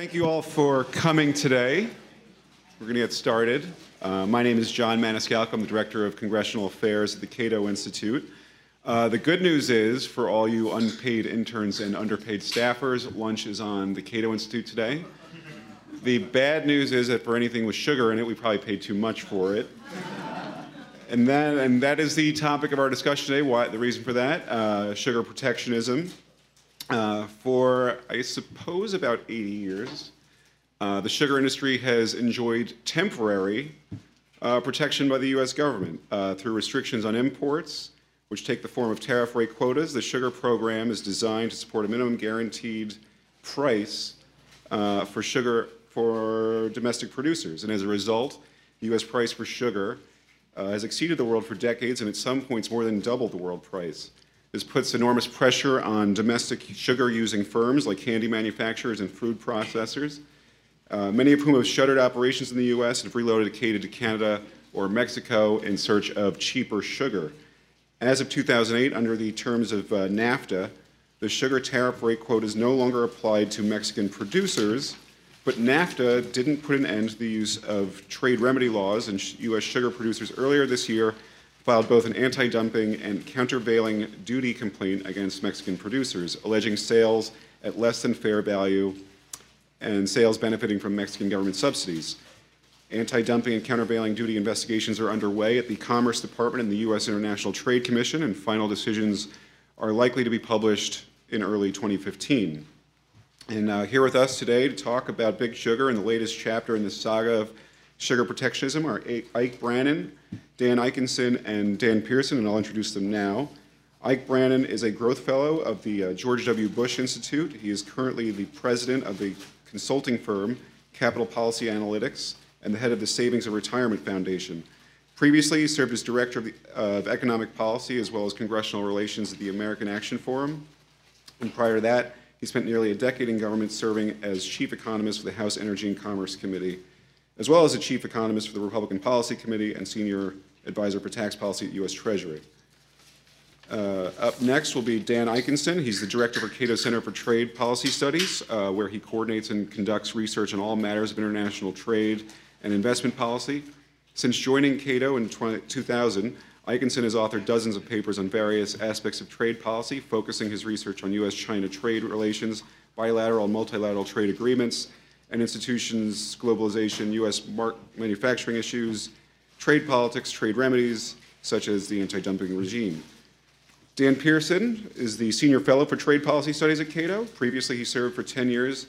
Thank you all for coming today. We're going to get started. Uh, my name is John Maniscalco. I'm the Director of Congressional Affairs at the Cato Institute. Uh, the good news is, for all you unpaid interns and underpaid staffers, lunch is on the Cato Institute today. The bad news is that for anything with sugar in it, we probably paid too much for it. And that, and that is the topic of our discussion today. Why, the reason for that, uh, sugar protectionism. Uh, for, I suppose, about 80 years, uh, the sugar industry has enjoyed temporary uh, protection by the U.S. government uh, through restrictions on imports, which take the form of tariff rate quotas. The sugar program is designed to support a minimum guaranteed price uh, for sugar for domestic producers. And as a result, the U.S. price for sugar has exceeded the world for decades and at some points more than doubled the world price. This puts enormous pressure on domestic sugar using firms like candy manufacturers and food processors, uh, many of whom have shuttered operations in the US and have relocated to Canada or Mexico in search of cheaper sugar. As of 2008, under the terms of uh, NAFTA, the sugar tariff rate quota is no longer applied to Mexican producers, but NAFTA didn't put an end to the use of trade remedy laws, and U.S. sugar producers earlier this year filed both an anti dumping and countervailing duty complaint against Mexican producers, alleging sales at less than fair value and sales benefiting from Mexican government subsidies. Anti dumping and countervailing duty investigations are underway at the Commerce Department and the U.S. International Trade Commission, and final decisions are likely to be published in early 2015. And uh, here with us today to talk about Big Sugar and the latest chapter in the saga of sugar protectionism are Ike Brannon, Dan Ikenson, and Dan Pearson, and I'll introduce them now. Ike Brannon is a growth fellow of the uh, George W. Bush Institute. He is currently the president of the consulting firm Capital Policy Analytics and the head of the Savings and Retirement Foundation. Previously, he served as director of, the, uh, of economic policy as well as congressional relations at the American Action Forum. And prior to that, he spent nearly a decade in government serving as chief economist for the House Energy and Commerce Committee as well as a chief economist for the Republican Policy Committee and senior advisor for tax policy at U.S. Treasury. Uh, up next will be Dan Ikenson. He's the director for Cato Center for Trade Policy Studies, uh, where he coordinates and conducts research on all matters of international trade and investment policy. Since joining Cato in 20, 2000, Ikenson has authored dozens of papers on various aspects of trade policy, focusing his research on U.S. China trade relations, bilateral and multilateral trade agreements, and institutions, globalization, U.S. manufacturing issues, trade politics, trade remedies, such as the anti dumping regime. Dan Pearson is the Senior Fellow for Trade Policy Studies at Cato. Previously, he served for 10 years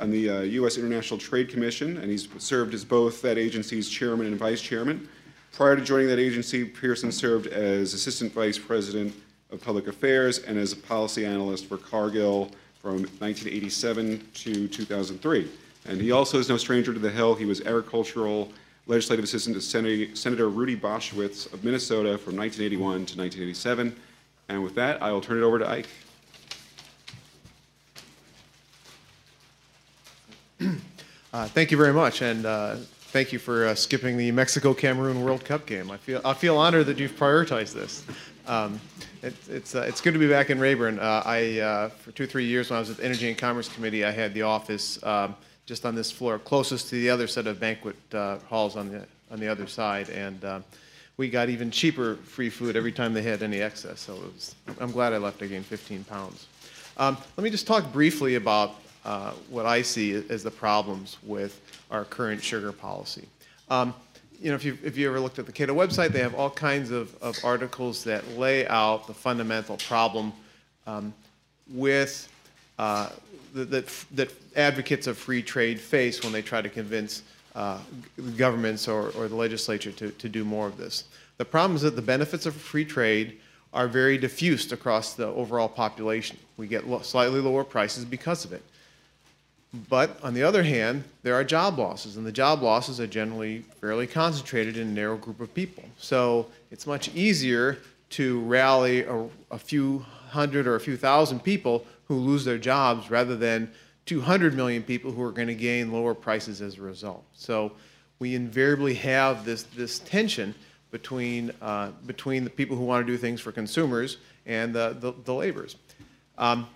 on the uh, U.S. International Trade Commission, and he's served as both that agency's chairman and vice chairman. Prior to joining that agency, Pearson served as Assistant Vice President of Public Affairs and as a policy analyst for Cargill from 1987 to 2003. And he also is no stranger to the Hill. He was agricultural legislative assistant to Senator Rudy Boschwitz of Minnesota from 1981 to 1987. And with that, I will turn it over to Ike. Uh, thank you very much, and uh, thank you for uh, skipping the Mexico Cameroon World Cup game. I feel I feel honored that you've prioritized this. Um, it, it's uh, it's good to be back in Rayburn. Uh, I uh, for two three years when I was at the Energy and Commerce Committee, I had the office. Um, just on this floor, closest to the other set of banquet uh, halls on the on the other side, and uh, we got even cheaper free food every time they had any excess. So was, I'm glad I left. I gained 15 pounds. Um, let me just talk briefly about uh, what I see as the problems with our current sugar policy. Um, you know, if you, if you ever looked at the Cato website, they have all kinds of, of articles that lay out the fundamental problem um, with uh, that, that advocates of free trade face when they try to convince uh, governments or, or the legislature to, to do more of this. The problem is that the benefits of free trade are very diffused across the overall population. We get lo slightly lower prices because of it. But on the other hand, there are job losses, and the job losses are generally fairly concentrated in a narrow group of people. So it's much easier to rally a, a few hundred or a few thousand people who lose their jobs rather than 200 million people who are going to gain lower prices as a result. So we invariably have this, this tension between, uh, between the people who want to do things for consumers and the, the, the laborers. Um,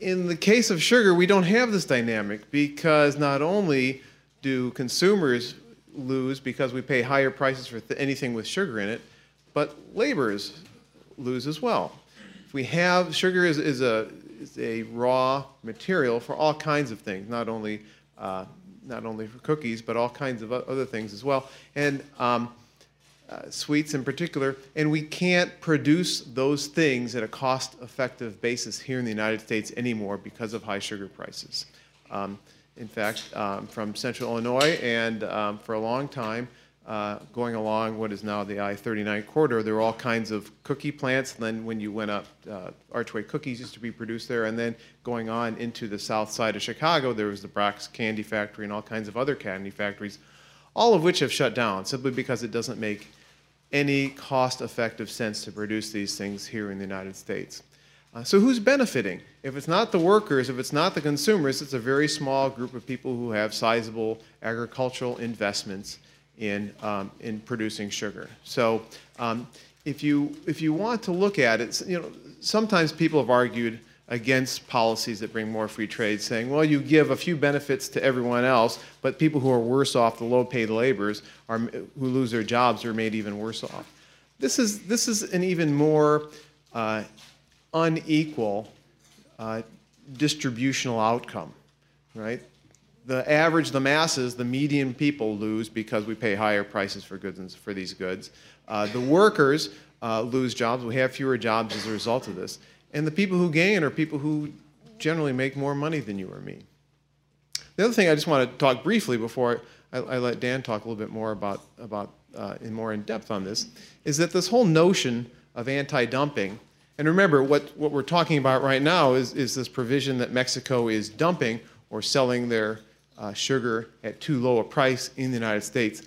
in the case of sugar, we don't have this dynamic because not only do consumers lose because we pay higher prices for th- anything with sugar in it, but laborers lose as well. We have sugar is, is a is a raw material for all kinds of things, not only uh, not only for cookies, but all kinds of other things as well, and um, uh, sweets in particular. And we can't produce those things at a cost-effective basis here in the United States anymore because of high sugar prices. Um, in fact, um, from central Illinois, and um, for a long time, uh, going along what is now the I-39 corridor, there were all kinds of cookie plants. And then when you went up, uh, Archway Cookies used to be produced there. And then going on into the south side of Chicago, there was the Brach's Candy Factory and all kinds of other candy factories, all of which have shut down simply because it doesn't make any cost-effective sense to produce these things here in the United States. Uh, so who's benefiting? If it's not the workers, if it's not the consumers, it's a very small group of people who have sizable agricultural investments in, um, in producing sugar. So um, if, you, if you want to look at it, you know, sometimes people have argued against policies that bring more free trade, saying, well, you give a few benefits to everyone else, but people who are worse off, the low-paid laborers, are, who lose their jobs, are made even worse off. This is, this is an even more uh, unequal uh, distributional outcome, right? The average, the masses, the median people lose because we pay higher prices for goods and for these goods. Uh, the workers uh, lose jobs. We have fewer jobs as a result of this. And the people who gain are people who generally make more money than you or me. The other thing I just want to talk briefly before I, I let Dan talk a little bit more about, about uh, in more in depth on this, is that this whole notion of anti-dumping, and remember what, what we're talking about right now is, is this provision that Mexico is dumping or selling their uh, sugar at too low a price in the United States.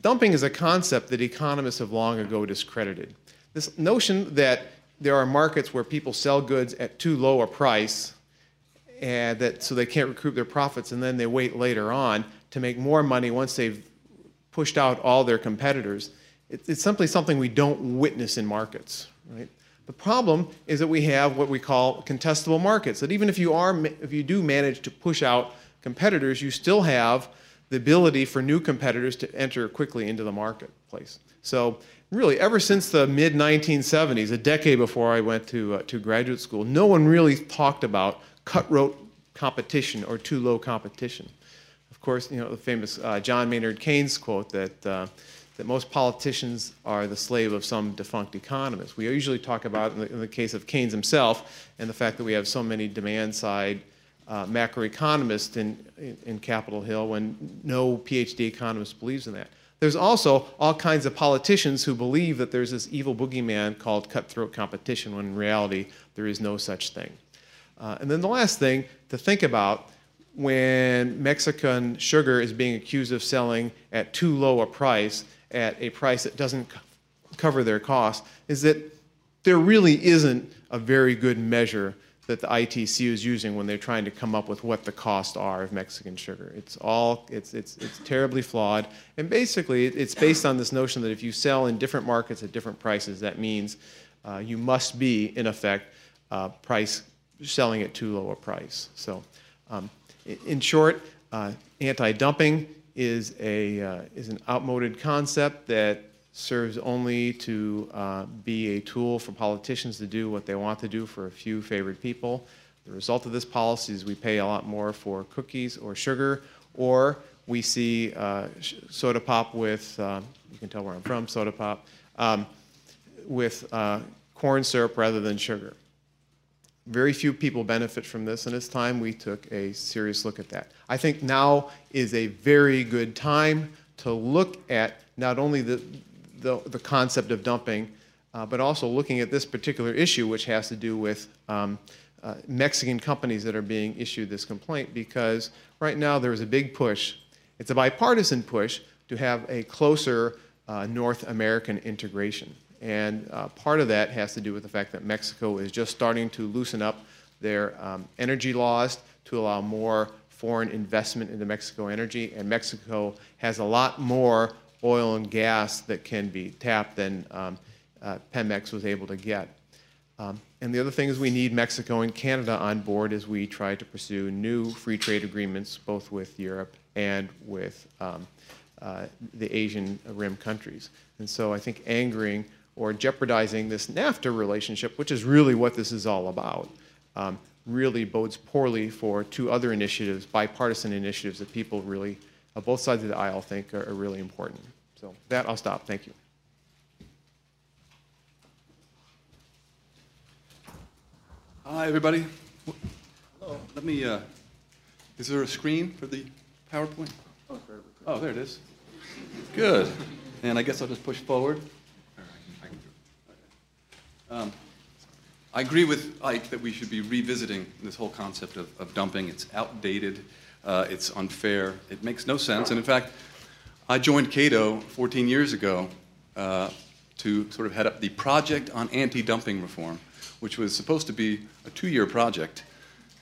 Dumping is a concept that economists have long ago discredited. This notion that there are markets where people sell goods at too low a price and that so they can't recoup their profits and then they wait later on to make more money once they've pushed out all their competitors. it's simply something we don't witness in markets, right? The problem is that we have what we call contestable markets. That even if you are, if you do manage to push out competitors, you still have the ability for new competitors to enter quickly into the marketplace. So really, ever since the mid 1970s, a decade before I went to, uh, to graduate school, no one really talked about cutthroat competition or too low competition. Of course, you know the famous uh, John Maynard Keynes quote that, uh, that most politicians are the slave of some defunct economist. We usually talk about, in the, in the case of Keynes himself, and the fact that we have so many demand side uh, macroeconomist in, in, in, Capitol Hill when no PhD economist believes in that. There's also all kinds of politicians who believe that there's this evil boogeyman called cutthroat competition when in reality there is no such thing. Uh, and then the last thing to think about when Mexican sugar is being accused of selling at too low a price, at a price that doesn't cover their costs, is that there really isn't a very good measure that the ITC is using when they're trying to come up with what the costs are of Mexican sugar. It's all it's it's it's terribly flawed, and basically it's based on this notion that if you sell in different markets at different prices, that means uh, you must be in effect uh, price selling at too low a price. So, um, in short, uh, anti-dumping is a uh, is an outmoded concept that serves only to uh, be a tool for politicians to do what they want to do for a few favored people. The result of this policy is we pay a lot more for cookies or sugar, or we see uh, soda pop with, uh, you can tell where I'm from, soda pop, um, with uh, corn syrup rather than sugar. Very few people benefit from this, and it's time we took a serious look at that. I think now is a very good time to look at not only the, the, the concept of dumping, uh, but also looking at this particular issue, which has to do with um, uh, Mexican companies that are being issued this complaint, because right now there is a big push. It's a bipartisan push to have a closer uh, North American integration. And uh, part of that has to do with the fact that Mexico is just starting to loosen up their um, energy laws to allow more foreign investment into Mexico energy, and Mexico has a lot more oil and gas that can be tapped than um, uh, Pemex was able to get. Um, and the other thing is we need Mexico and Canada on board as we try to pursue new free trade agreements, both with Europe and with um, uh, the Asian Rim countries. And so I think angering or jeopardizing this NAFTA relationship, which is really what this is all about, um, really bodes poorly for two other initiatives, bipartisan initiatives that people really, uh, both sides of the aisle, think are, are really important. So that I'll stop. Thank you. Hi, everybody. Hello. Let me, uh, is there a screen for the PowerPoint? Oh, there it is. Good. And I guess I'll just push forward. Um, I agree with Ike that we should be revisiting this whole concept of, of dumping. It's outdated, uh, it's unfair, it makes no sense. And in fact, I joined Cato 14 years ago uh, to sort of head up the Project on Anti Dumping Reform, which was supposed to be a two year project.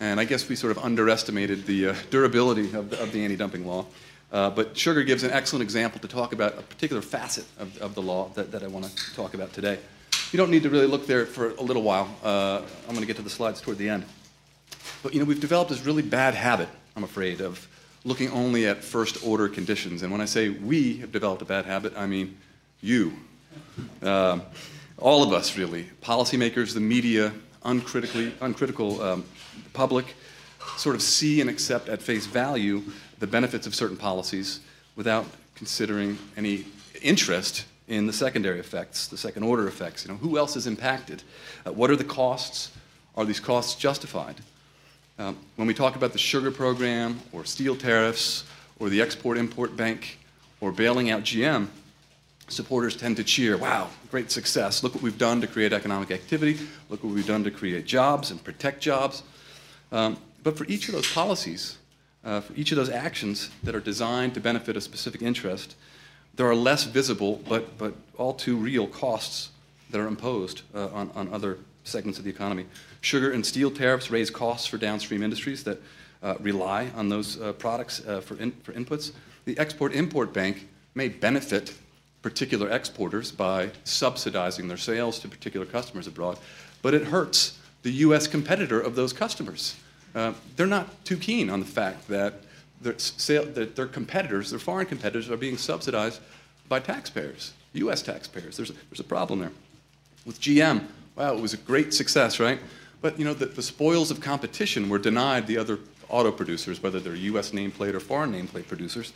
And I guess we sort of underestimated the uh, durability of the, the anti dumping law. Uh, but Sugar gives an excellent example to talk about a particular facet of, of the law that, that I want to talk about today. You don't need to really look there for a little while. Uh, I'm going to get to the slides toward the end. But you know, we've developed this really bad habit, I'm afraid, of looking only at first order conditions. And when I say we have developed a bad habit, I mean you. Um, all of us, really. Policymakers, the media, uncritically, uncritical um, public, sort of see and accept at face value the benefits of certain policies without considering any interest in the secondary effects, the second order effects. You know, who else is impacted? Uh, what are the costs? Are these costs justified? Um, when we talk about the sugar program or steel tariffs or the export import bank or bailing out GM, supporters tend to cheer, wow, great success. Look what we've done to create economic activity. Look what we've done to create jobs and protect jobs. Um, but for each of those policies, uh, for each of those actions that are designed to benefit a specific interest, there are less visible but, but all too real costs that are imposed uh, on, on other segments of the economy. Sugar and steel tariffs raise costs for downstream industries that uh, rely on those uh, products uh, for, in, for inputs. The Export Import Bank may benefit particular exporters by subsidizing their sales to particular customers abroad, but it hurts the U.S. competitor of those customers. Uh, they're not too keen on the fact that their, sale, that their competitors, their foreign competitors, are being subsidized by taxpayers, U.S. taxpayers. There's a, there's a problem there. With GM, wow, it was a great success, right? But you know, the, the spoils of competition were denied the other auto producers, whether they're U.S. nameplate or foreign nameplate producers.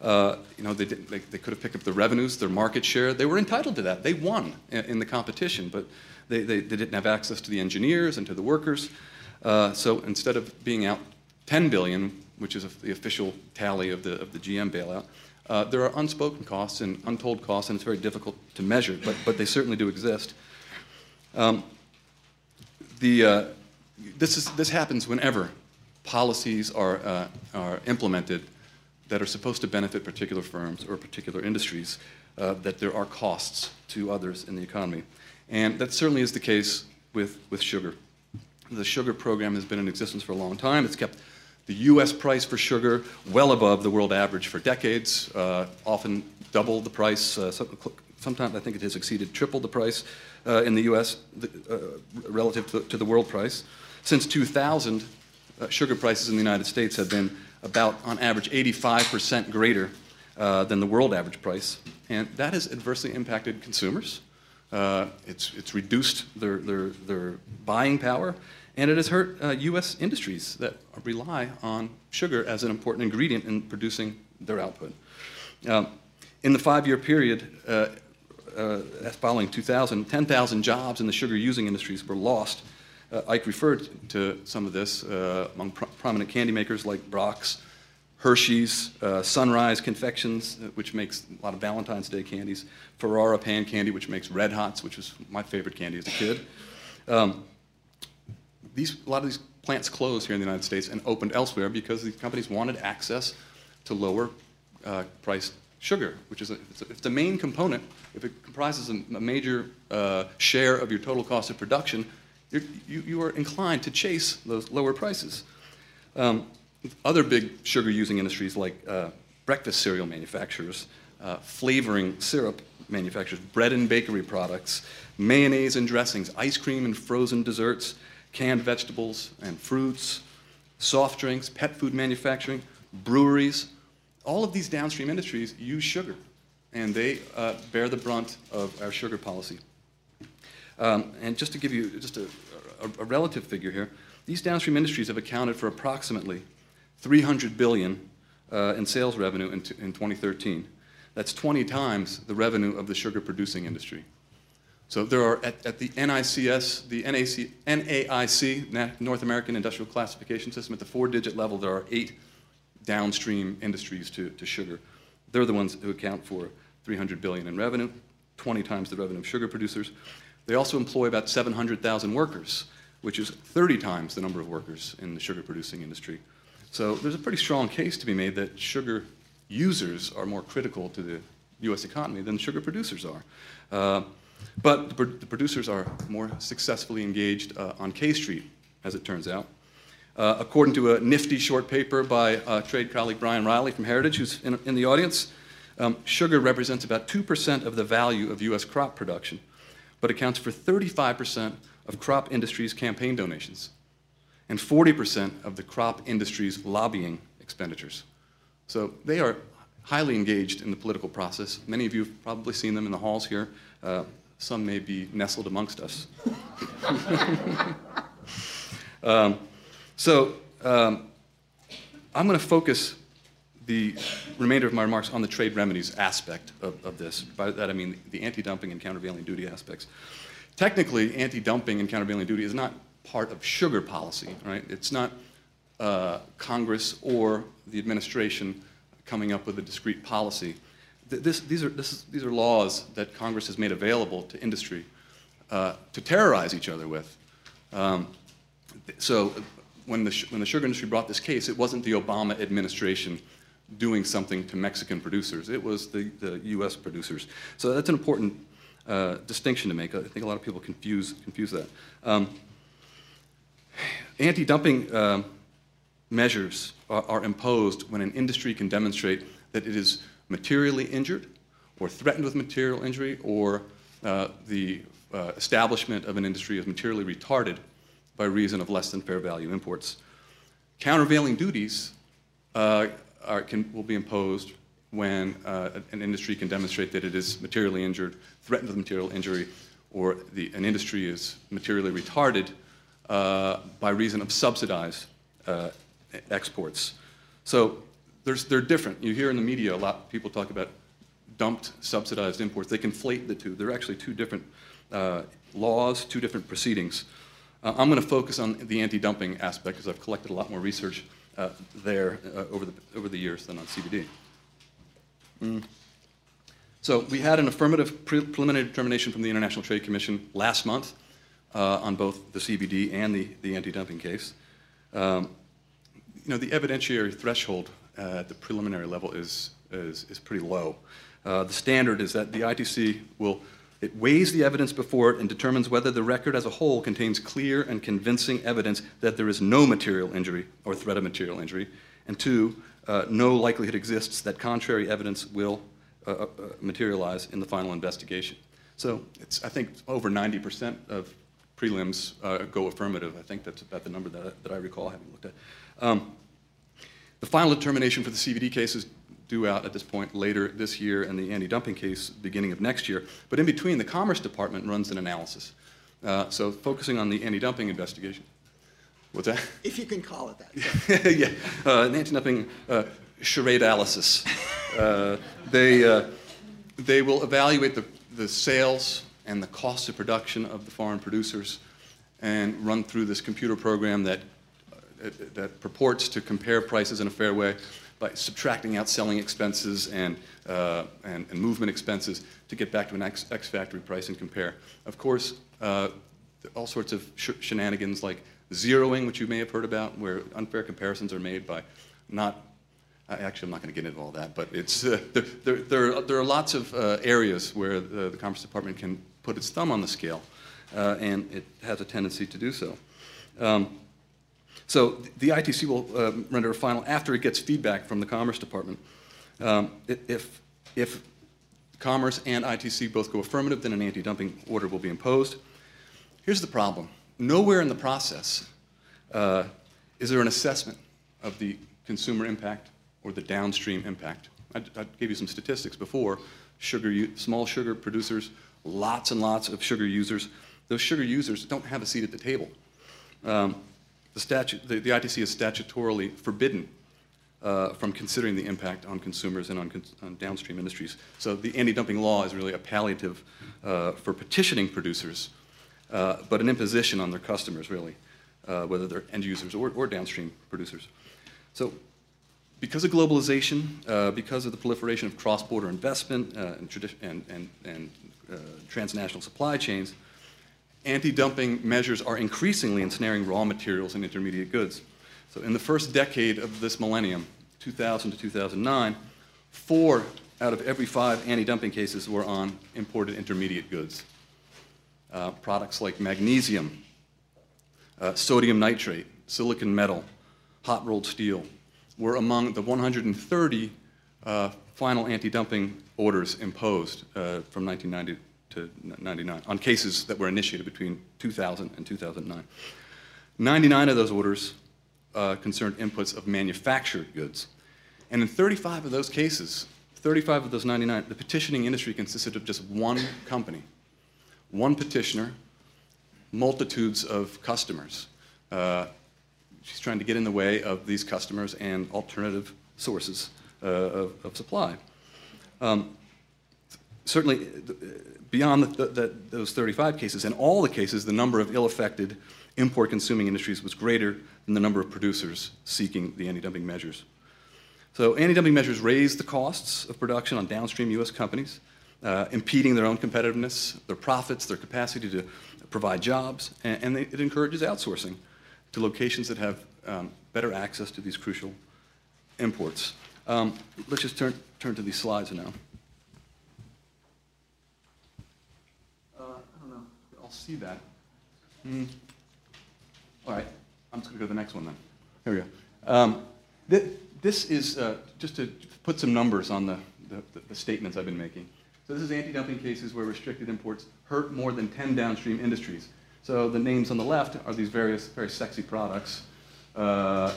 Uh, you know, they, did, they, they, could have picked up the revenues, their market share. They were entitled to that. They won in, in the competition, but they, they, they, didn't have access to the engineers and to the workers. Uh, so instead of being out 10 billion, which is the official tally of the, of the GM bailout, uh, there are unspoken costs and untold costs, and it's very difficult to measure, but, but they certainly do exist. Um, the, uh, this, is, this happens whenever policies are, uh, are implemented that are supposed to benefit particular firms or particular industries, uh, that there are costs to others in the economy. And that certainly is the case with, with sugar. The sugar program has been in existence for a long time. It's kept the US price for sugar well above the world average for decades, uh, often double the price. Uh, sometimes I think it has exceeded triple the price uh, in the US uh, relative to, to, the world price. Since 2000, uh, sugar prices in the United States have been about, on average, 85% greater uh, than the world average price. And that has adversely impacted consumers. it's, it's reduced their, their, their buying power and it has hurt uh, U.S. industries that rely on sugar as an important ingredient in producing their output. Um, in the five year period uh, uh, following 2000, 10,000 jobs in the sugar using industries were lost. Uh, Ike referred to some of this uh, among pro prominent candy makers like Brach's, Hershey's, uh, Sunrise Confections, which makes a lot of Valentine's Day candies, Ferrara Pan Candy, which makes Red Hots, which was my favorite candy as a kid. Um, these, a lot of these plants closed here in the United States and opened elsewhere because these companies wanted access to lower uh, priced sugar, which is a, it's, a, it's the main component. If it comprises a, a major uh, share of your total cost of production, you, you are inclined to chase those lower prices. Um, other big sugar using industries like uh, breakfast cereal manufacturers, uh, flavoring syrup manufacturers, bread and bakery products, mayonnaise and dressings, ice cream and frozen desserts, canned vegetables and fruits, soft drinks, pet food manufacturing, breweries. All of these downstream industries use sugar, and they uh, bear the brunt of our sugar policy. Um, and just to give you just a, a, a relative figure here, these downstream industries have accounted for approximately 300 billion uh, in sales revenue in, in 2013. That's 20 times the revenue of the sugar producing industry. So there are at, at the NICS, the NAC, NAIC, North American Industrial Classification System, at the four-digit level, there are eight downstream industries to, to sugar. They're the ones who account for 300 billion in revenue, 20 times the revenue of sugar producers. They also employ about 700,000 workers, which is 30 times the number of workers in the sugar producing industry. So there's a pretty strong case to be made that sugar users are more critical to the US economy than sugar producers are. Uh, but the, the, producers are more successfully engaged uh, on K Street, as it turns out. Uh, according to a nifty short paper by uh, trade colleague Bryan Riley from Heritage, who's in, in the audience, um, sugar represents about 2% of the value of US crop production, but accounts for 35% of crop industry's campaign donations and 40% of the crop industry's lobbying expenditures. So they are highly engaged in the political process. Many of you have probably seen them in the halls here. Uh, some may be nestled amongst us. um, so um, I'm going to focus the remainder of my remarks on the trade remedies aspect of, of this. By that I mean the anti-dumping and countervailing duty aspects. Technically, anti-dumping and countervailing duty is not part of sugar policy, right? It's not uh, Congress or the administration coming up with a discrete policy. This, these, are, this is, these are laws that Congress has made available to industry uh, to terrorize each other with. Um, so when the, when the sugar industry brought this case, it wasn't the Obama administration doing something to Mexican producers. It was the, the U.S. producers. So that's an important uh, distinction to make. I think a lot of people confuse, confuse that. Um, Anti-dumping uh, measures are, are imposed when an industry can demonstrate that it is materially injured or threatened with material injury or uh, the uh, establishment of an industry is materially retarded by reason of less than fair value imports. Countervailing duties uh, are, can, will be imposed when uh, an industry can demonstrate that it is materially injured, threatened with material injury, or the, an industry is materially retarded uh, by reason of subsidized uh, exports. So they're different. You hear in the media a lot of people talk about dumped subsidized imports. They conflate the two. They're actually two different uh, laws, two different proceedings. Uh, I'm going to focus on the anti-dumping aspect because I've collected a lot more research uh, there uh, over, the, over the years than on CVD. Mm. So we had an affirmative pre preliminary determination from the International Trade Commission last month uh, on both the CVD and the, the anti-dumping case. Um, you know, the evidentiary threshold at the preliminary level is, is, is pretty low. Uh, the standard is that the ITC will, it weighs the evidence before it and determines whether the record as a whole contains clear and convincing evidence that there is no material injury or threat of material injury, and two, uh, no likelihood exists that contrary evidence will uh, uh, materialize in the final investigation. So it's, I think, over 90% of prelims uh, go affirmative. I think that's about the number that I, that I recall having looked at. Um, the final determination for the CVD case is due out at this point later this year, and the anti-dumping case beginning of next year. But in between, the Commerce Department runs an analysis. Uh, so focusing on the anti-dumping investigation. What's that? If you can call it that. yeah, uh, an anti-dumping uh, charade analysis. Uh, they, uh, they will evaluate the, the sales and the cost of production of the foreign producers and run through this computer program that, uh, that purports to compare prices in a fair way by subtracting out selling expenses and, uh, and, and, movement expenses to get back to an ex, ex factory price and compare. Of course, uh, all sorts of sh shenanigans like zeroing, which you may have heard about, where unfair comparisons are made by not Actually, I'm not going to get into all that, but it's, uh, there, there, there, are, there, are, lots of uh, areas where the, the, Commerce Department can put its thumb on the scale, uh, and it has a tendency to do so. Um, so the ITC will uh, render a final after it gets feedback from the Commerce Department. Um, if, if Commerce and ITC both go affirmative, then an anti-dumping order will be imposed. Here's the problem. Nowhere in the process uh, is there an assessment of the consumer impact or the downstream impact. I, I gave you some statistics before. Sugar, small sugar producers, lots and lots of sugar users. Those sugar users don't have a seat at the table. Um, the, statute, the, the ITC is statutorily forbidden uh, from considering the impact on consumers and on, cons- on downstream industries. So the anti-dumping law is really a palliative uh, for petitioning producers, uh, but an imposition on their customers, really, uh, whether they're end users or, or downstream producers. So because of globalization, uh, because of the proliferation of cross-border investment uh, and, and, and, and transnational supply chains, anti-dumping measures are increasingly ensnaring raw materials and intermediate goods. So in the first decade of this millennium, 2000 to 2009, four out of every five anti-dumping cases were on imported intermediate goods. Uh, products like magnesium, uh, sodium nitrate, silicon metal, hot rolled steel were among the 130 uh, final anti-dumping orders imposed uh, from 1990 to 99 on cases that were initiated between 2000 and 2009. 99 of those orders uh, concerned inputs of manufactured goods. And in 35 of those cases, 35 of those 99, the petitioning industry consisted of just one company, one petitioner, multitudes of customers. Uh, she's trying to get in the way of these customers and alternative sources uh, of, of, supply. Um, certainly, beyond the, the, those 35 cases, in all the cases, the number of ill affected import consuming industries was greater than the number of producers seeking the anti dumping measures. So, anti dumping measures raise the costs of production on downstream U.S. companies, uh, impeding their own competitiveness, their profits, their capacity to provide jobs, and, and they, it encourages outsourcing to locations that have um, better access to these crucial imports. Um, let's just turn, turn to these slides now. Uh, I don't know. I'll see that. Mm. All right. I'm just going to go to the next one then. Here we go. Um, th this is uh, just to put some numbers on the, the, the statements I've been making. So this is anti-dumping cases where restricted imports hurt more than 10 downstream industries. So the names on the left are these various very sexy products. Uh,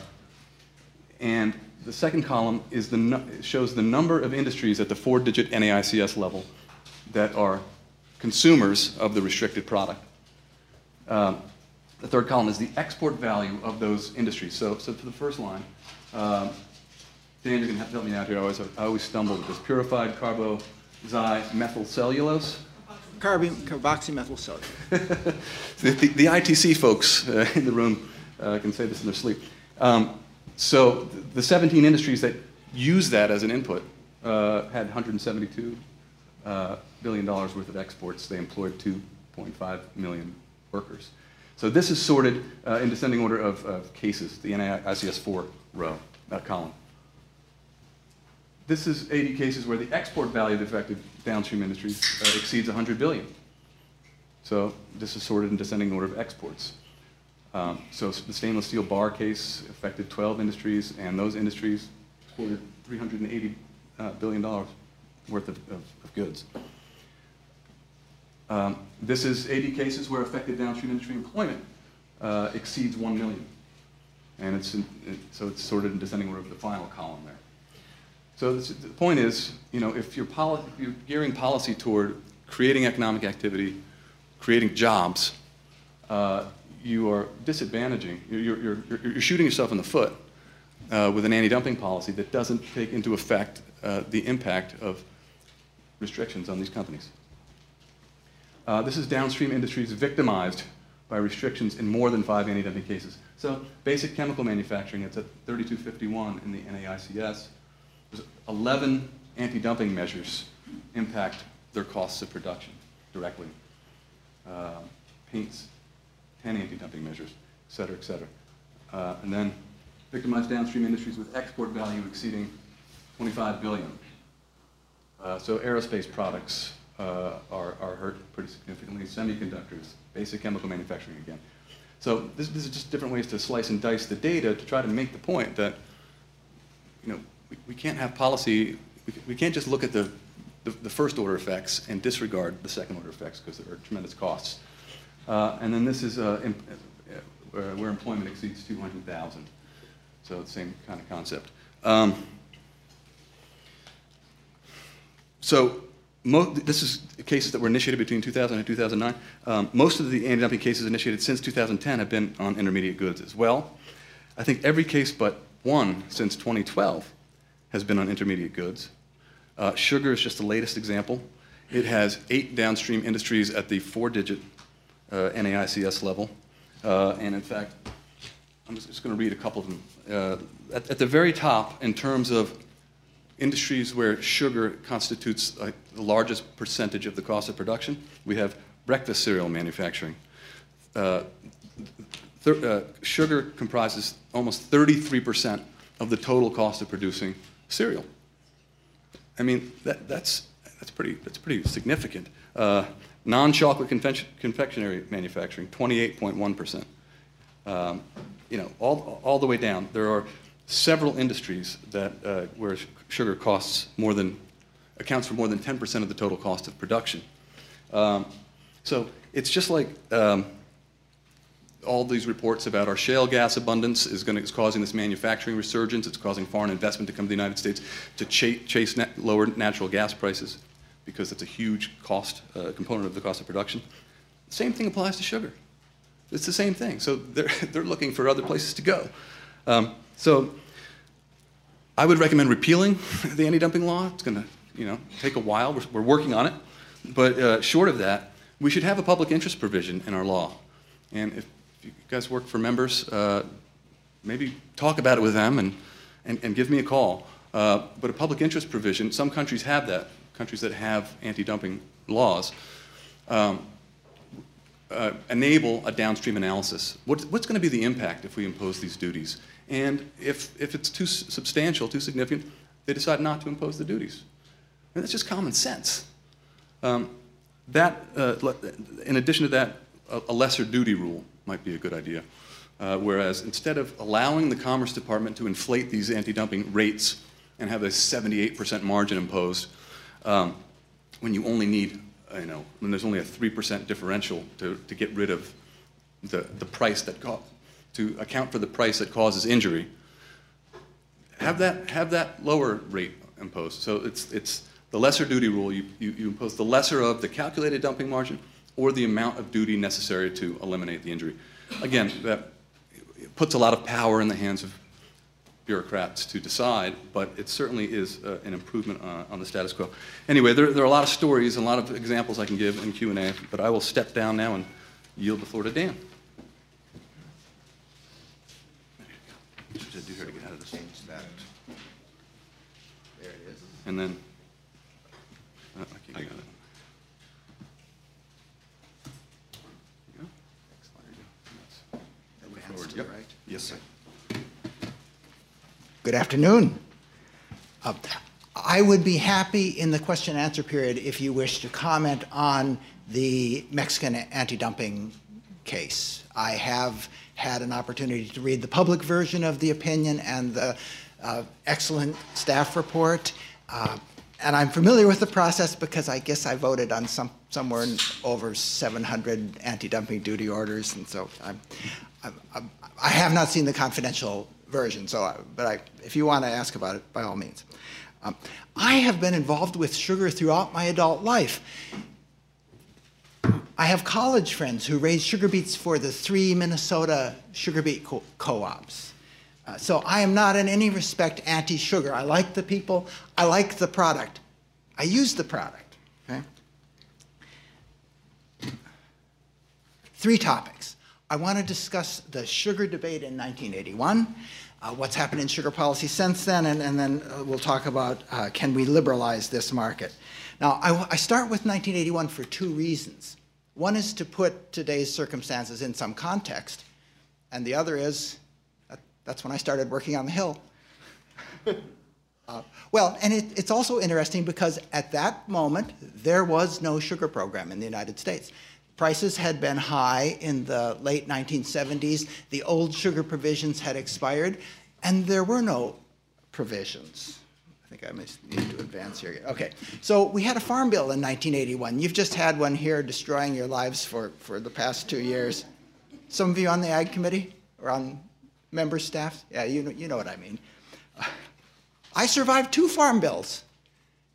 and the second column is the shows the number of industries at the four-digit NAICS level that are consumers of the restricted product. Um, the third column is the export value of those industries. So, so for the first line, um, Dan, you're going to have to help me out here. I always, I always stumble with this. Purified carboxymethyl cellulose. Carbon, carboxymethyl sodium. the, the, the, ITC folks uh, in the room uh, can say this in their sleep. Um, so the 17 industries that use that as an input uh, had 172 uh, billion dollars worth of exports. They employed 2.5 million workers. So this is sorted uh, in descending order of, of cases, the NAICS 4 row, that column. This is 80 cases where the export value of the affected downstream industries uh, exceeds 100 billion. So this is sorted in descending order of exports. Um, so the stainless steel bar case affected 12 industries, and those industries exported 380 uh, billion dollars worth of, of, of goods. Um, this is 80 cases where affected downstream industry employment uh, exceeds 1 million. And it's in, it, so it's sorted in descending order of the final column there. So this, the point is, you know, if you're, you're gearing policy toward creating economic activity, creating jobs, uh, you are disadvantaging, you're, you're, you're, you're, shooting yourself in the foot uh, with an anti-dumping policy that doesn't take into effect uh, the impact of restrictions on these companies. Uh, this is downstream industries victimized by restrictions in more than five anti-dumping cases. So basic chemical manufacturing, it's at 3251 in the NAICS. There's 11 anti-dumping measures impact their costs of production directly. Uh, paints, 10 anti-dumping measures, et cetera, et cetera. Uh, and then victimized downstream industries with export value exceeding 25 billion. Uh, so aerospace products, uh, are, are hurt pretty significantly. Semiconductors, basic chemical manufacturing again. So this, this, is just different ways to slice and dice the data to try to make the point that you know, we, we can't have policy, we, we can't just look at the, the, the first order effects and disregard the second order effects because there are tremendous costs. Uh, and then this is uh, uh, where where employment exceeds 200,000. So the same kind of concept. Um, so this is cases that were initiated between 2000 and 2009. Um, most of the anti-dumping cases initiated since 2010 have been on intermediate goods as well. I think every case but one since 2012 has been on intermediate goods. Uh, sugar is just the latest example. It has eight downstream industries at the four-digit uh, NAICS level. Uh, and in fact, I'm just, just going to read a couple of them. Uh, at, at the very top, in terms of industries where sugar constitutes uh, the largest percentage of the cost of production, we have breakfast cereal manufacturing. Uh, uh, sugar comprises almost 33% of the total cost of producing cereal. I mean, that, that's, that's, pretty, that's pretty significant. Uh, non chocolate confection, confectionery manufacturing, 28.1%. Um, you know, all, all the way down. There are several industries that, uh, where sugar costs more than, accounts for more than 10% of the total cost of production. Um, so it's just like um, all these reports about our shale gas abundance is, to, is causing this manufacturing resurgence. It's causing foreign investment to come to the United States to cha- chase lower natural gas prices because it's a huge cost uh, component of the cost of production. The same thing applies to sugar. It's the same thing. So they're, they're looking for other places to go. Um, so I would recommend repealing the anti-dumping law. It's going to, you know, take a while. We're, we're working on it. But uh, short of that, we should have a public interest provision in our law. And if you guys work for members, uh, maybe talk about it with them and, and, and give me a call. Uh, but a public interest provision, some countries have that, countries that have anti-dumping laws. Um, uh, enable a downstream analysis. What, what's going to be the impact if we impose these duties? And if, if it's too substantial, too significant, they decide not to impose the duties. And that's just common sense. Um, that, uh, in addition to that, a, lesser duty rule might be a good idea. Uh, whereas instead of allowing the Commerce Department to inflate these anti-dumping rates and have a 78% margin imposed, um, when you only need, you know, when there's only a 3% differential to, to get rid of the, the price that, to account for the price that causes injury, have that, have that lower rate imposed. So it's, it's the lesser duty rule, you, you, you impose the lesser of the calculated dumping margin or the amount of duty necessary to eliminate the injury. Again, that puts a lot of power in the hands of bureaucrats to decide, but it certainly is uh, an improvement uh, on the status quo. Anyway, there, there are a lot of stories and a lot of examples I can give in Q&A, but I will step down now and yield the floor to Dan. What should I do here to get out of this? Change that. There it is. And then, uh, I can't get out of it. There you go. Advance to the yep. right. Yes, sir. Good afternoon. Uh, I would be happy in the question and answer period if you wish to comment on the Mexican anti-dumping case. I have had an opportunity to read the public version of the opinion and the uh, excellent staff report. Uh, and I'm familiar with the process because I guess I voted on some, somewhere over 700 anti-dumping duty orders. And so I'm, I'm, I'm, I have not seen the confidential version, so I, but I, if you want to ask about it, by all means. Um, I have been involved with sugar throughout my adult life. I have college friends who raise sugar beets for the three Minnesota sugar beet co- co-ops. Uh, so I am not in any respect anti-sugar. I like the people. I like the product. I use the product. Okay. Three topics. I want to discuss the sugar debate in 1981, uh, what's happened in sugar policy since then, and, and then uh, we'll talk about uh, can we liberalize this market. Now, I, I start with 1981 for two reasons. One is to put today's circumstances in some context, and the other is that, that's when I started working on the Hill. Uh, well, and it, it's also interesting because at that moment, there was no sugar program in the United States. Prices had been high in the late 1970s, the old sugar provisions had expired, and there were no provisions. I think I need to advance here. Okay, so we had a farm bill in 1981. You've just had one here destroying your lives for, for the past two years. Some of you on the Ag Committee or on member staff? Yeah, you know, you know what I mean. I survived two farm bills,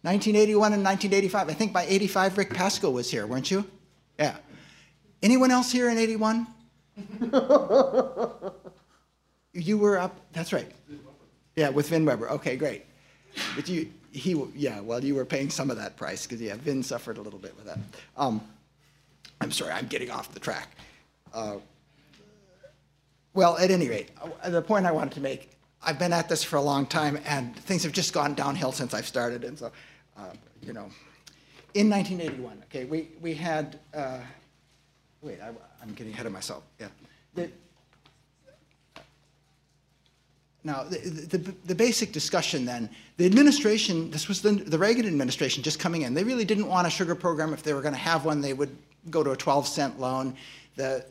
1981 and 1985. I think by 85, Rick Pascoe was here, weren't you? Yeah. Anyone else here in 81? you were up, that's right. Yeah, with Vin Weber. Okay, great. But you, he, yeah, well, you were paying some of that price because, yeah, Vin suffered a little bit with that. Um, I'm sorry, I'm getting off the track. Uh, well, at any rate, uh, the point I wanted to make, I've been at this for a long time, and things have just gone downhill since I've started. And so, uh, you know, in 1981, okay, we, we had, uh, wait, I, am getting ahead of myself. Yeah. The, now, the, the, the, basic discussion then, the administration, this was the, the Reagan administration just coming in. They really didn't want a sugar program. If they were going to have one, they would go to a 12 cent loan. The,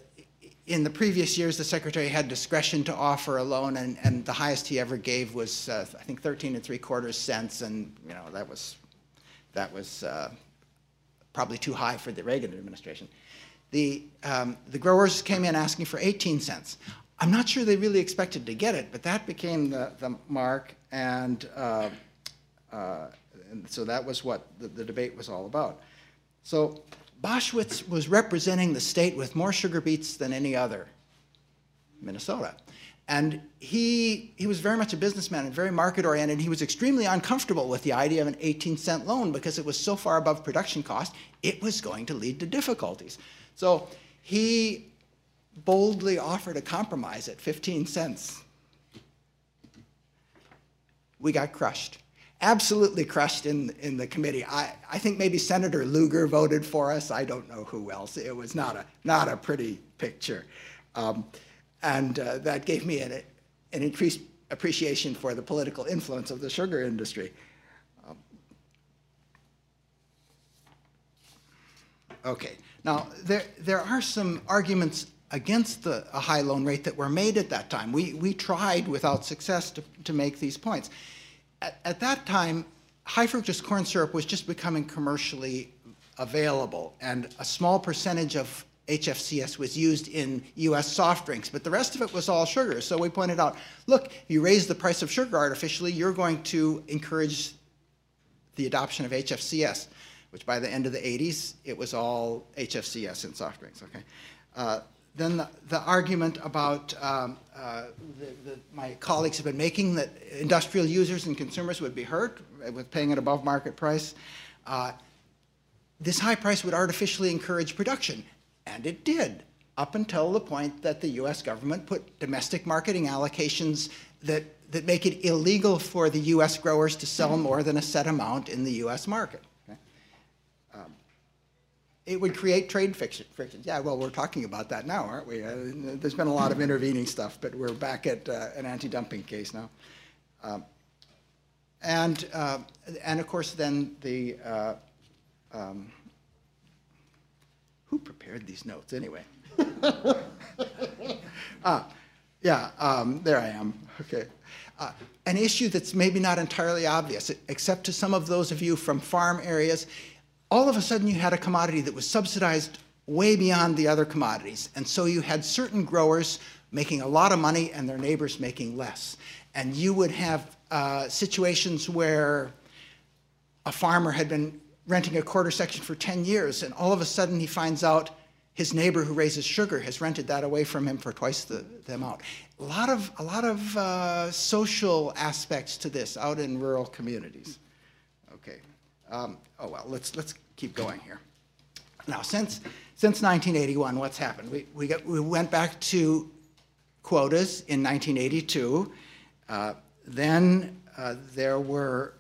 in the previous years, the secretary had discretion to offer a loan, and, and the highest he ever gave was, uh, I think, 13 and three quarters cents, and you know that was that was uh, probably too high for the Reagan administration. The um, the growers came in asking for 18 cents. I'm not sure they really expected to get it, but that became the, the mark, and, uh, uh and so that was what the, the debate was all about. So Boschwitz was representing the state with more sugar beets than any other, Minnesota. And he, he was very much a businessman and very market oriented. He was extremely uncomfortable with the idea of an 18 cent loan because it was so far above production cost, it was going to lead to difficulties. So he boldly offered a compromise at 15 cents. We got crushed absolutely crushed in, in the committee. I, I think maybe Senator Lugar voted for us. I don't know who else. It was not a, not a pretty picture. Um, and uh, that gave me an, an increased appreciation for the political influence of the sugar industry. Um, okay, now there, there are some arguments against the, a high loan rate that were made at that time. We, we tried without success to, to make these points at, at that time, high fructose corn syrup was just becoming commercially available, and a small percentage of HFCS was used in US soft drinks, but the rest of it was all sugar. So we pointed out look, if you raise the price of sugar artificially, you're going to encourage the adoption of HFCS, which by the end of the 80s, it was all HFCS in soft drinks. Okay. Uh, then the, the, argument about um, uh, the, the, my colleagues have been making that industrial users and consumers would be hurt with paying an above market price. Uh, this high price would artificially encourage production, and it did, up until the point that the US government put domestic marketing allocations that, that make it illegal for the US growers to sell more than a set amount in the US market it would create trade friction, frictions. Yeah, well, we're talking about that now, aren't we? Uh, there's been a lot of intervening stuff, but we're back at uh, an anti-dumping case now. Um, and, uh, and of course, then the, uh, um, who prepared these notes anyway? ah, yeah, um, there I am. Okay. Uh, an issue that's maybe not entirely obvious, except to some of those of you from farm areas, all of a sudden you had a commodity that was subsidized way beyond the other commodities. And so you had certain growers making a lot of money and their neighbors making less. And you would have uh, situations where a farmer had been renting a quarter section for 10 years, and all of a sudden he finds out his neighbor who raises sugar has rented that away from him for twice the, the amount. A lot of, a lot of uh, social aspects to this out in rural communities. Okay. Um, oh well, let's let's keep going here. Now, since since 1981, what's happened? We we got we went back to quotas in 1982. Uh, then uh, there were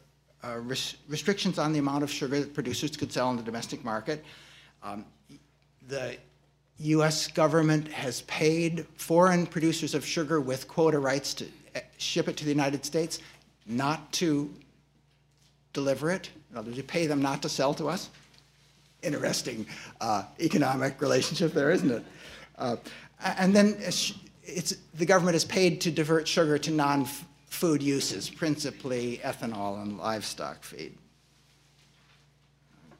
uh, res restrictions on the amount of sugar that producers could sell in the domestic market. Um, the U.S. government has paid foreign producers of sugar with quota rights to uh, ship it to the United States, not to deliver it. In other words, you pay them not to sell to us. Interesting uh, economic relationship there, isn't it? Uh, and then the government is paid to divert sugar to non food uses, principally ethanol and livestock feed.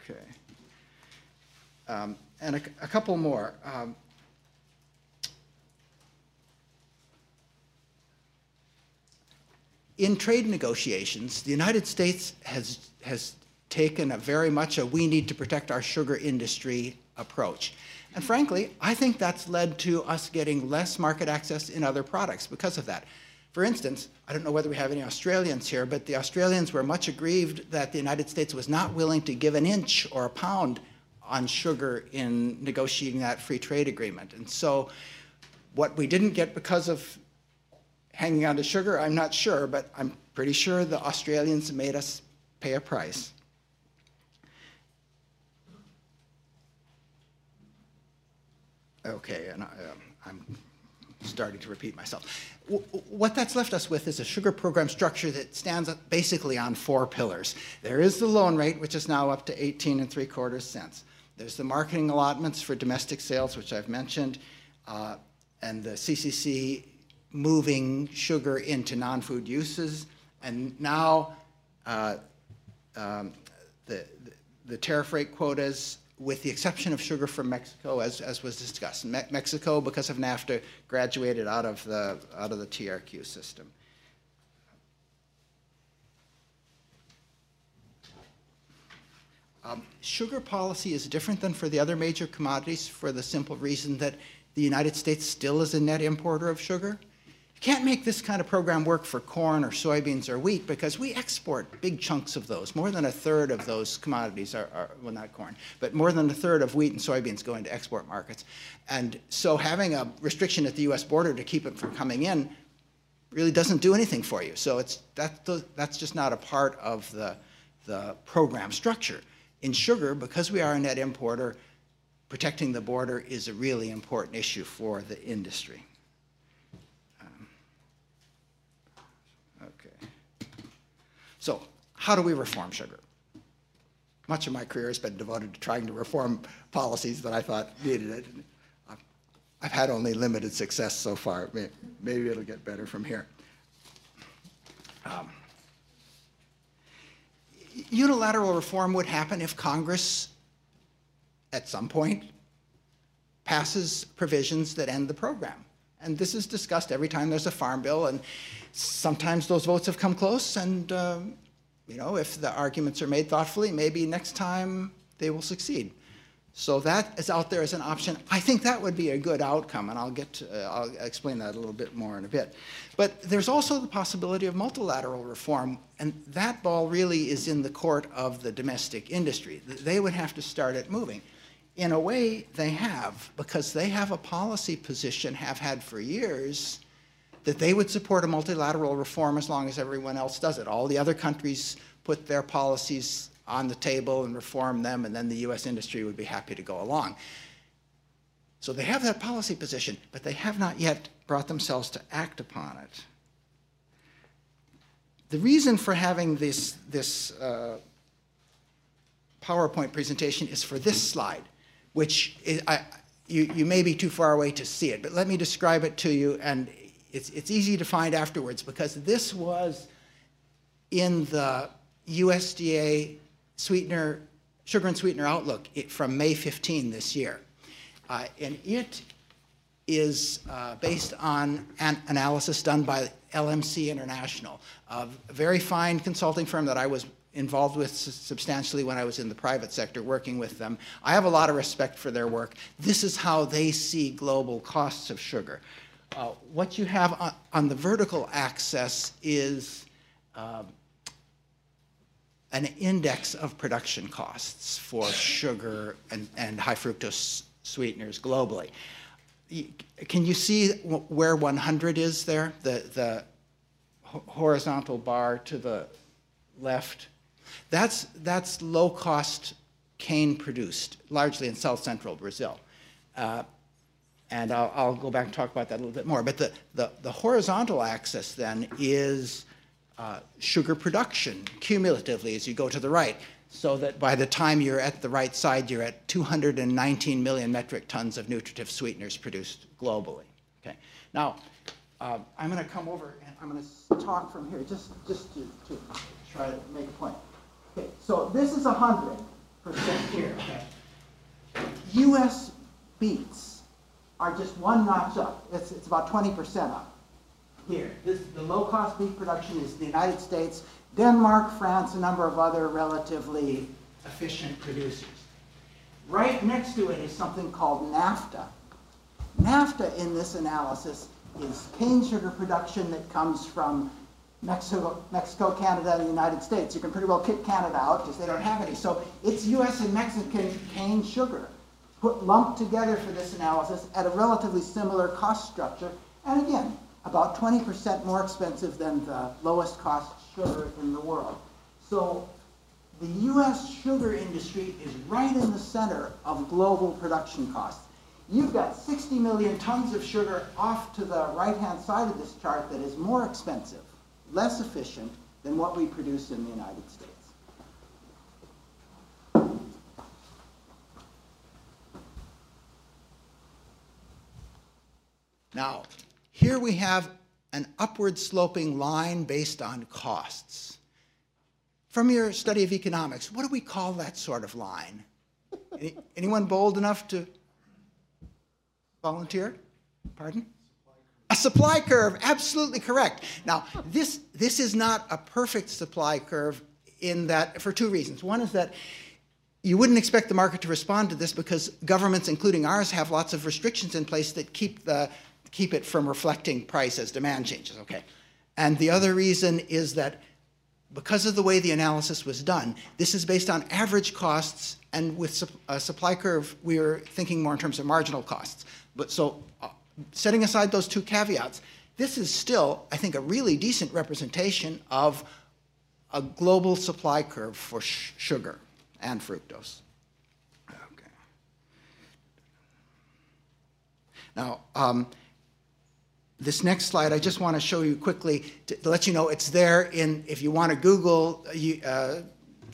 Okay. Um, and a, a couple more. Um, in trade negotiations, the United States has, has taken a very much a we need to protect our sugar industry approach. And frankly, I think that's led to us getting less market access in other products because of that. For instance, I don't know whether we have any Australians here, but the Australians were much aggrieved that the United States was not willing to give an inch or a pound on sugar in negotiating that free trade agreement. And so, what we didn't get because of hanging on to sugar, I'm not sure, but I'm pretty sure the Australians made us pay a price. Okay, and I, um, I'm starting to repeat myself. W- what that's left us with is a sugar program structure that stands basically on four pillars. There is the loan rate, which is now up to 18 and three quarters cents. There's the marketing allotments for domestic sales, which I've mentioned, uh, and the CCC moving sugar into non-food uses. And now uh, um, the, the tariff rate quotas with the exception of sugar from Mexico, as, as was discussed. Me Mexico, because of NAFTA, graduated out of the, out of the TRQ system. Um, sugar policy is different than for the other major commodities for the simple reason that the United States still is a net importer of sugar can't make this kind of program work for corn or soybeans or wheat because we export big chunks of those. More than a third of those commodities are, are, well, not corn, but more than a third of wheat and soybeans go into export markets. And so having a restriction at the US border to keep it from coming in really doesn't do anything for you. So it's, that, that's just not a part of the, the program structure. In sugar, because we are a net importer, protecting the border is a really important issue for the industry. So, how do we reform sugar? Much of my career has been devoted to trying to reform policies that I thought needed it. I've had only limited success so far. Maybe it'll get better from here. Um, unilateral reform would happen if Congress, at some point, passes provisions that end the program. And this is discussed every time there's a farm bill, and sometimes those votes have come close, and uh, you know, if the arguments are made thoughtfully, maybe next time they will succeed. So that is out there as an option. I think that would be a good outcome, and I'll get to, uh, I'll explain that a little bit more in a bit. But there's also the possibility of multilateral reform, and that ball really is in the court of the domestic industry. They would have to start it moving in a way, they have, because they have a policy position, have had for years, that they would support a multilateral reform as long as everyone else does it. All the other countries put their policies on the table and reform them, and then the US industry would be happy to go along. So they have that policy position, but they have not yet brought themselves to act upon it. The reason for having this, this uh, PowerPoint presentation is for this slide which is, I, you, you may be too far away to see it, but let me describe it to you, and it's, it's easy to find afterwards because this was in the USDA sweetener, sugar and sweetener outlook from May 15 this year. Uh, and it is uh, based on an analysis done by LMC International, a very fine consulting firm that I was involved with substantially when I was in the private sector working with them. I have a lot of respect for their work. This is how they see global costs of sugar. Uh, what you have on, on, the vertical axis is uh, an index of production costs for sugar and, and high fructose sweeteners globally. Can you see where 100 is there? The, the horizontal bar to the left? That's, that's low cost cane produced, largely in south central Brazil. Uh, and I'll, I'll, go back and talk about that a little bit more. But the, the, the horizontal axis then is uh, sugar production cumulatively as you go to the right, so that by the time you're at the right side, you're at 219 million metric tons of nutritive sweeteners produced globally. Okay. Now, uh, I'm going to come over and I'm going to talk from here just, just to, to try to make a point. Okay, so this is 100% here. Okay. U.S. beets are just one notch up. It's, it's about 20% up here. This, the low-cost beet production is the United States, Denmark, France, a number of other relatively efficient producers. Right next to it is something called NAFTA. NAFTA in this analysis is cane sugar production that comes from Mexico, Mexico, Canada, and the United States. You can pretty well kick Canada out because they don't have any. So it's U.S. and Mexican cane sugar put lumped together for this analysis at a relatively similar cost structure. And again, about 20% more expensive than the lowest cost sugar in the world. So the U.S. sugar industry is right in the center of global production costs. You've got 60 million tons of sugar off to the right-hand side of this chart that is more expensive, less efficient than what we produce in the United States. Now, here we have an upward sloping line based on costs. From your study of economics, what do we call that sort of line? Any, anyone bold enough to volunteer? Pardon? A supply curve, absolutely correct. Now, this, this is not a perfect supply curve in that, for two reasons. One is that you wouldn't expect the market to respond to this because governments, including ours, have lots of restrictions in place that keep the keep it from reflecting price as demand changes, okay? And the other reason is that because of the way the analysis was done, this is based on average costs, and with a supply curve, we are thinking more in terms of marginal costs. But so, uh, setting aside those two caveats, this is still, I think, a really decent representation of a global supply curve for sugar and fructose. Okay. Now, um, this next slide, I just want to show you quickly to, let you know it's there in, if you want to Google uh, uh,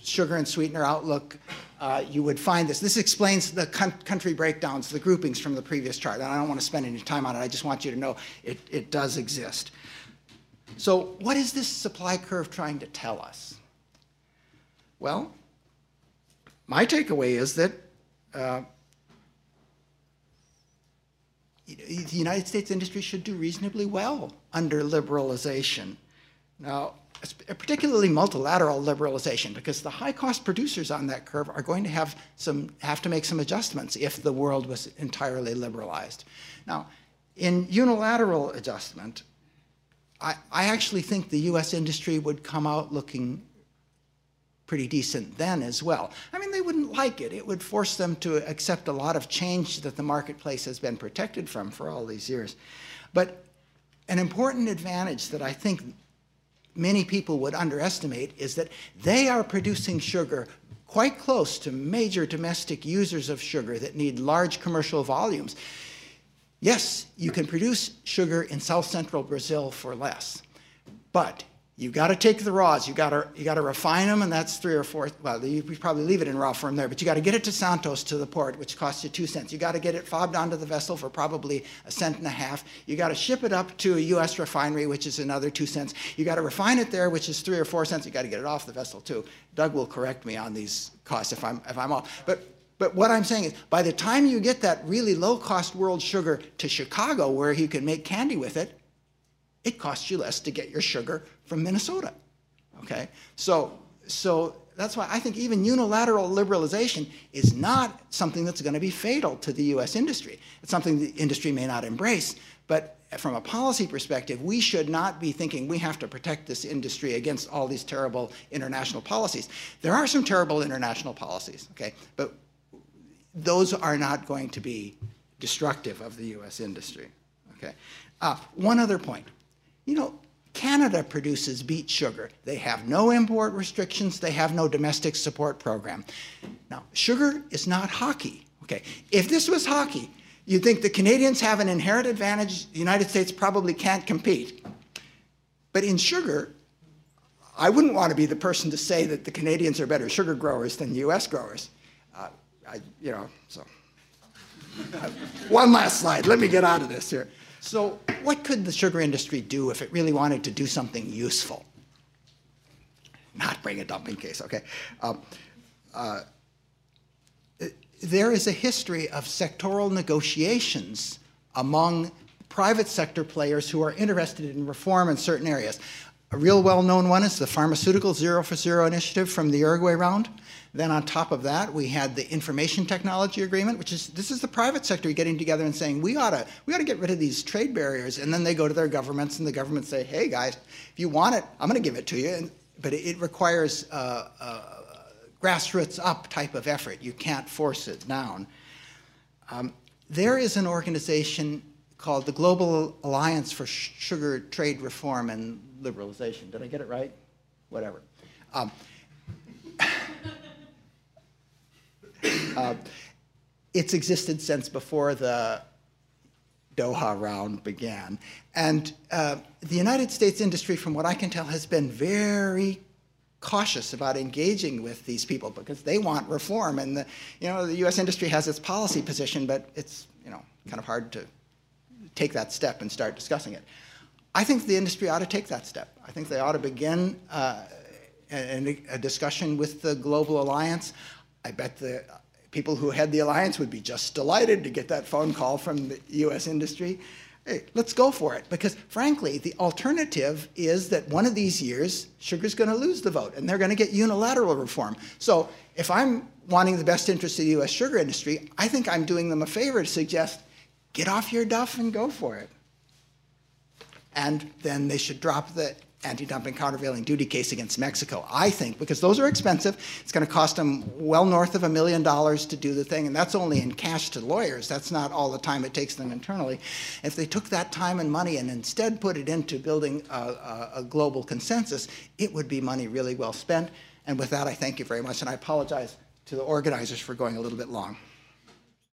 sugar and sweetener outlook, uh, you would find this. This explains the country breakdowns, the groupings from the previous chart. And I don't want to spend any time on it. I just want you to know it, it does exist. So what is this supply curve trying to tell us? Well, my takeaway is that uh, the United States industry should do reasonably well under liberalization. Now, particularly multilateral liberalization, because the high-cost producers on that curve are going to have some have to make some adjustments if the world was entirely liberalized. Now, in unilateral adjustment, I, I actually think the U.S. industry would come out looking pretty decent then as well. I mean, they wouldn't like it. It would force them to accept a lot of change that the marketplace has been protected from for all these years. But an important advantage that I think many people would underestimate is that they are producing sugar quite close to major domestic users of sugar that need large commercial volumes. Yes, you can produce sugar in south central Brazil for less, but you got to take the raws. You got to you got to refine them, and that's three or four. Well, you probably leave it in raw form there, but you got to get it to Santos to the port, which costs you two cents. You got to get it fobbed onto the vessel for probably a cent and a half. You got to ship it up to a U.S. refinery, which is another two cents. You got to refine it there, which is three or four cents. You got to get it off the vessel too. Doug will correct me on these costs if I'm if I'm off. But but what I'm saying is, by the time you get that really low-cost world sugar to Chicago, where you can make candy with it, it costs you less to get your sugar from Minnesota. Okay? So, so that's why I think even unilateral liberalization is not something that's going to be fatal to the US industry. It's something the industry may not embrace, but from a policy perspective, we should not be thinking we have to protect this industry against all these terrible international policies. There are some terrible international policies, okay, but those are not going to be destructive of the US industry, okay? Uh, one other point. You know, Canada produces beet sugar. They have no import restrictions. They have no domestic support program. Now, sugar is not hockey. Okay, if this was hockey, you'd think the Canadians have an inherent advantage. The United States probably can't compete. But in sugar, I wouldn't want to be the person to say that the Canadians are better sugar growers than U.S. growers. Uh, I, you know, so. one last slide. Let me get out of this here. So, what could the sugar industry do if it really wanted to do something useful? Not bring a dumping case, okay? Um, uh, there is a history of sectoral negotiations among private sector players who are interested in reform in certain areas. A real well known one is the Pharmaceutical Zero for Zero initiative from the Uruguay round. Then, on top of that, we had the Information Technology Agreement, which is this is the private sector getting together and saying we ought to we ought to get rid of these trade barriers. And then they go to their governments, and the governments say, "Hey guys, if you want it, I'm going to give it to you." And, but it, it requires uh, uh, grassroots up type of effort. You can't force it down. Um, there is an organization called the Global Alliance for Sugar Trade Reform and Liberalization. Did I get it right? Whatever. Um, uh, it's existed since before the Doha round began. And uh, the United States industry, from what I can tell, has been very cautious about engaging with these people because they want reform. And the, you know, the U.S. industry has its policy position, but it's you know kind of hard to take that step and start discussing it. I think the industry ought to take that step. I think they ought to begin uh, a, a discussion with the Global Alliance. I bet the people who head the alliance would be just delighted to get that phone call from the U.S. industry. Hey, let's go for it. Because frankly, the alternative is that one of these years, sugar's going to lose the vote and they're going to get unilateral reform. So if I'm wanting the best interest of the U.S. sugar industry, I think I'm doing them a favor to suggest get off your duff and go for it. And then they should drop the anti-dumping countervailing duty case against Mexico. I think because those are expensive. It's going to cost them well north of a million dollars to do the thing, and that's only in cash to lawyers. That's not all the time it takes them internally. If they took that time and money and instead put it into building a, a, a global consensus, it would be money really well spent. And with that, I thank you very much, and I apologize to the organizers for going a little bit long.